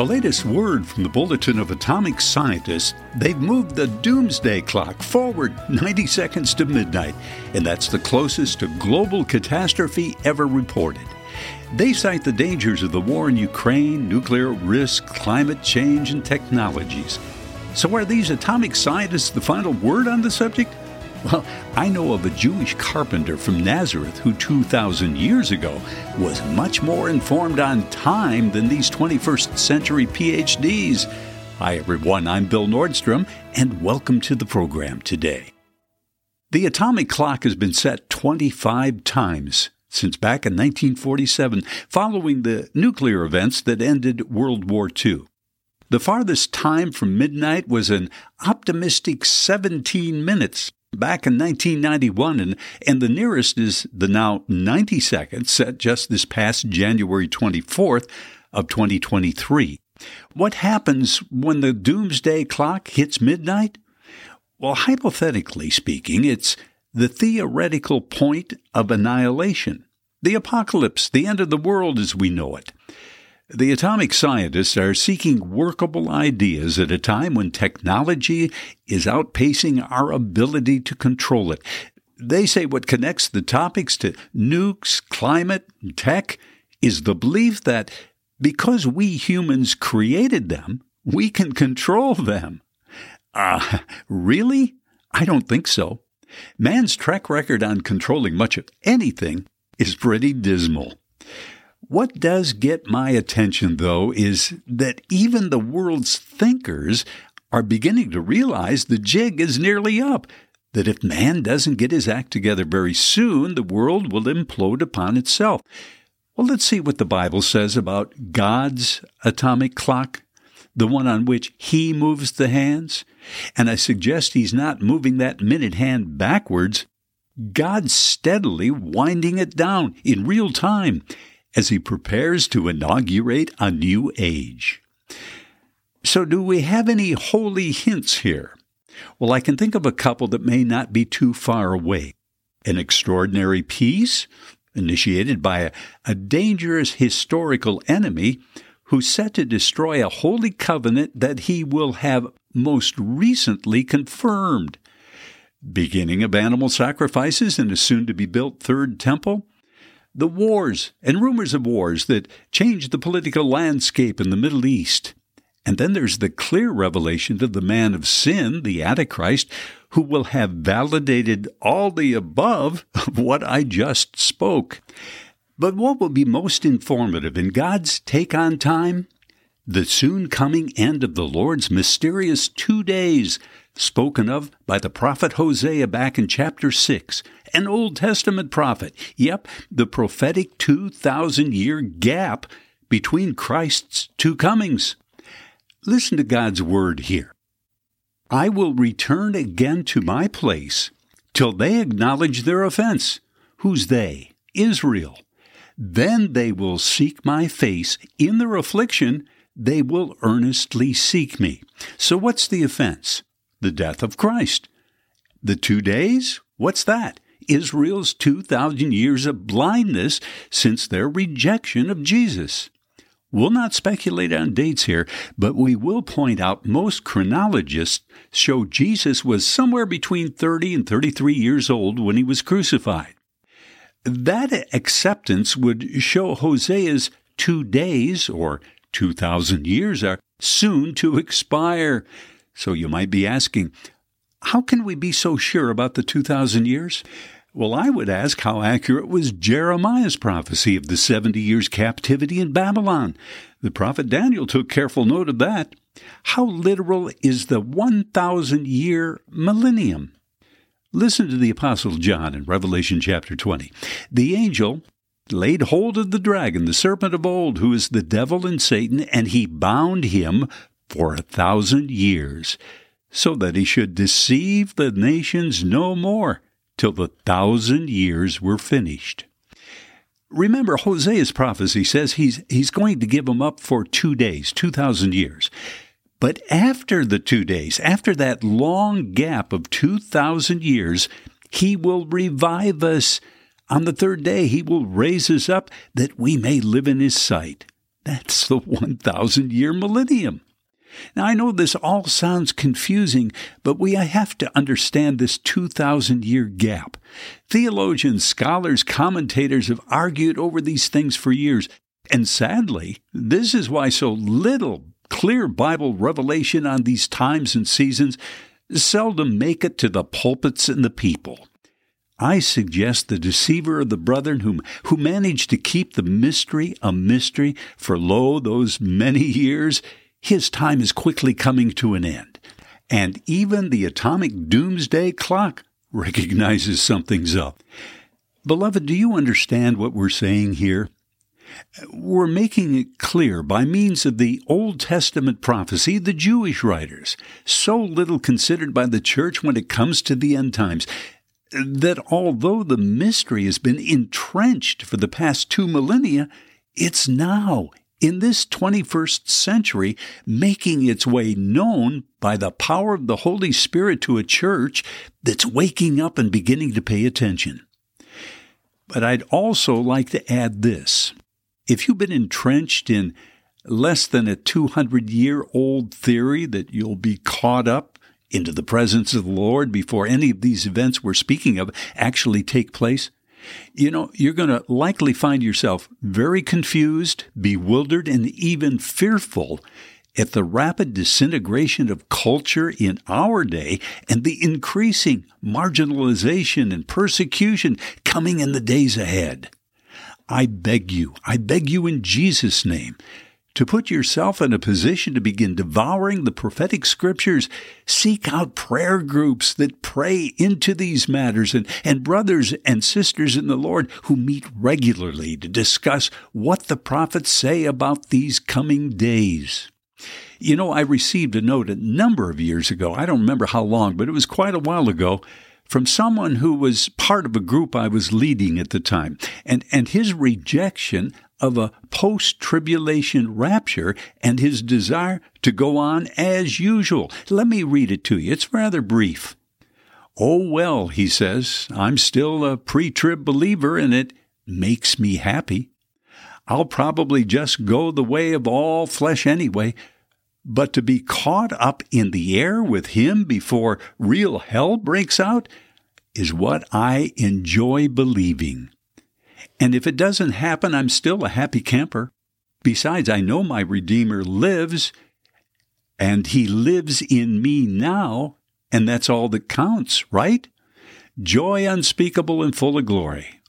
The latest word from the Bulletin of Atomic Scientists, they've moved the doomsday clock forward 90 seconds to midnight, and that's the closest to global catastrophe ever reported. They cite the dangers of the war in Ukraine, nuclear risk, climate change, and technologies. So, are these atomic scientists the final word on the subject? Well, I know of a Jewish carpenter from Nazareth who 2,000 years ago was much more informed on time than these 21st century PhDs. Hi, everyone. I'm Bill Nordstrom, and welcome to the program today. The atomic clock has been set 25 times since back in 1947, following the nuclear events that ended World War II. The farthest time from midnight was an optimistic 17 minutes back in 1991, and, and the nearest is the now 90 seconds set just this past January 24th of 2023. What happens when the doomsday clock hits midnight? Well, hypothetically speaking, it's the theoretical point of annihilation, the apocalypse, the end of the world as we know it. The atomic scientists are seeking workable ideas at a time when technology is outpacing our ability to control it. They say what connects the topics to nukes, climate, tech is the belief that because we humans created them, we can control them. Ah, uh, really? I don't think so. Man's track record on controlling much of anything is pretty dismal. What does get my attention, though, is that even the world's thinkers are beginning to realize the jig is nearly up. That if man doesn't get his act together very soon, the world will implode upon itself. Well, let's see what the Bible says about God's atomic clock, the one on which He moves the hands. And I suggest He's not moving that minute hand backwards. God's steadily winding it down in real time as he prepares to inaugurate a new age. So, do we have any holy hints here? Well, I can think of a couple that may not be too far away. An extraordinary peace, initiated by a, a dangerous historical enemy who's set to destroy a holy covenant that he will have most recently confirmed. Beginning of animal sacrifices in a soon to be built third temple, the wars and rumors of wars that changed the political landscape in the Middle East. And then there's the clear revelation of the man of sin, the Antichrist, who will have validated all the above of what I just spoke. But what will be most informative in God's take on time? The soon coming end of the Lord's mysterious two days, spoken of by the prophet Hosea back in chapter 6 an Old Testament prophet. Yep, the prophetic 2,000 year gap between Christ's two comings. Listen to God's word here. I will return again to my place till they acknowledge their offense. Who's they? Israel. Then they will seek my face. In their affliction, they will earnestly seek me. So, what's the offense? The death of Christ. The two days? What's that? Israel's 2,000 years of blindness since their rejection of Jesus. We'll not speculate on dates here, but we will point out most chronologists show Jesus was somewhere between 30 and 33 years old when he was crucified. That acceptance would show Hosea's two days, or 2,000 years, are soon to expire. So you might be asking, how can we be so sure about the 2,000 years? Well, I would ask how accurate was Jeremiah's prophecy of the 70 years captivity in Babylon. The prophet Daniel took careful note of that. How literal is the 1,000 year millennium? Listen to the Apostle John in Revelation chapter 20. The angel laid hold of the dragon, the serpent of old, who is the devil and Satan, and he bound him for a thousand years, so that he should deceive the nations no more till the thousand years were finished. Remember, Hosea's prophecy says he's, he's going to give them up for two days, 2,000 years. But after the two days, after that long gap of 2,000 years, he will revive us. On the third day, he will raise us up that we may live in his sight. That's the 1,000 year millennium. Now, I know this all sounds confusing, but we have to understand this 2,000 year gap. Theologians, scholars, commentators have argued over these things for years. And sadly, this is why so little clear Bible revelation on these times and seasons seldom make it to the pulpits and the people. I suggest the deceiver of the brethren whom, who managed to keep the mystery a mystery for lo, those many years, his time is quickly coming to an end. And even the atomic doomsday clock recognizes something's up. Beloved, do you understand what we're saying here? We're making it clear by means of the Old Testament prophecy, the Jewish writers, so little considered by the church when it comes to the end times, that although the mystery has been entrenched for the past two millennia, it's now in this 21st century, making its way known by the power of the Holy Spirit to a church that's waking up and beginning to pay attention. But I'd also like to add this. If you've been entrenched in less than a 200 year old theory that you'll be caught up into the presence of the Lord before any of these events we're speaking of actually take place, you know, you're going to likely find yourself very confused, bewildered, and even fearful at the rapid disintegration of culture in our day and the increasing marginalization and persecution coming in the days ahead. I beg you, I beg you in Jesus' name, to put yourself in a position to begin devouring the prophetic scriptures, seek out prayer groups that pray into these matters and, and brothers and sisters in the Lord who meet regularly to discuss what the prophets say about these coming days. You know, I received a note a number of years ago. I don't remember how long, but it was quite a while ago from someone who was part of a group I was leading at the time. And, and his rejection of a post tribulation rapture and his desire to go on as usual. Let me read it to you. It's rather brief. Oh, well, he says, I'm still a pre trib believer and it makes me happy. I'll probably just go the way of all flesh anyway. But to be caught up in the air with him before real hell breaks out is what I enjoy believing. And if it doesn't happen, I'm still a happy camper. Besides, I know my Redeemer lives, and He lives in me now, and that's all that counts, right? Joy unspeakable and full of glory.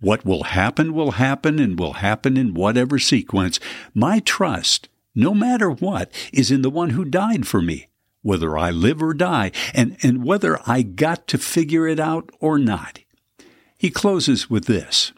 What will happen will happen and will happen in whatever sequence. My trust, no matter what, is in the one who died for me, whether I live or die, and, and whether I got to figure it out or not. He closes with this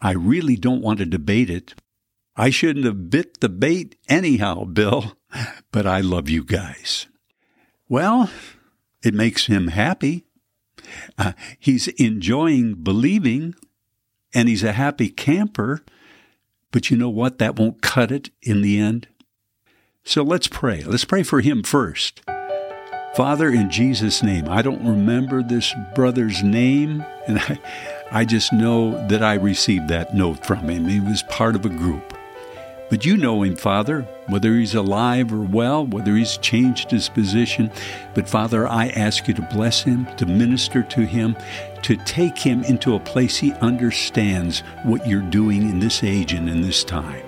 I really don't want to debate it. I shouldn't have bit the bait anyhow, Bill, but I love you guys. Well, it makes him happy. Uh, he's enjoying believing, and he's a happy camper. But you know what? That won't cut it in the end. So let's pray. Let's pray for him first. Father, in Jesus' name, I don't remember this brother's name, and I, I just know that I received that note from him. He was part of a group. But you know him, Father, whether he's alive or well, whether he's changed his position. But Father, I ask you to bless him, to minister to him, to take him into a place he understands what you're doing in this age and in this time.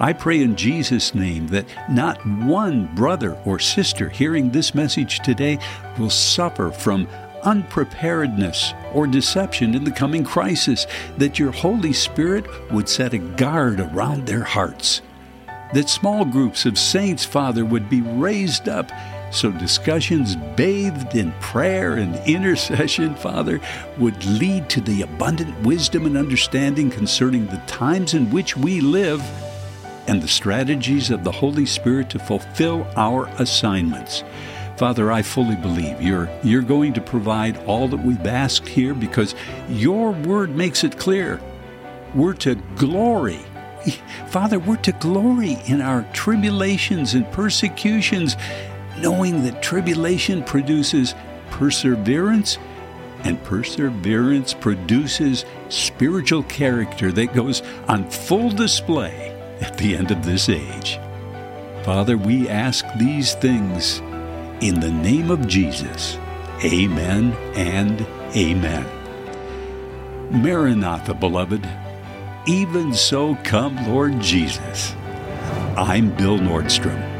I pray in Jesus' name that not one brother or sister hearing this message today will suffer from unpreparedness or deception in the coming crisis, that your Holy Spirit would set a guard around their hearts. That small groups of saints, Father, would be raised up so discussions bathed in prayer and intercession, Father, would lead to the abundant wisdom and understanding concerning the times in which we live and the strategies of the Holy Spirit to fulfill our assignments. Father, I fully believe you're, you're going to provide all that we've asked here because your word makes it clear. We're to glory. Father, we're to glory in our tribulations and persecutions, knowing that tribulation produces perseverance, and perseverance produces spiritual character that goes on full display at the end of this age. Father, we ask these things in the name of Jesus. Amen and amen. Maranatha, beloved. Even so, come, Lord Jesus. I'm Bill Nordstrom.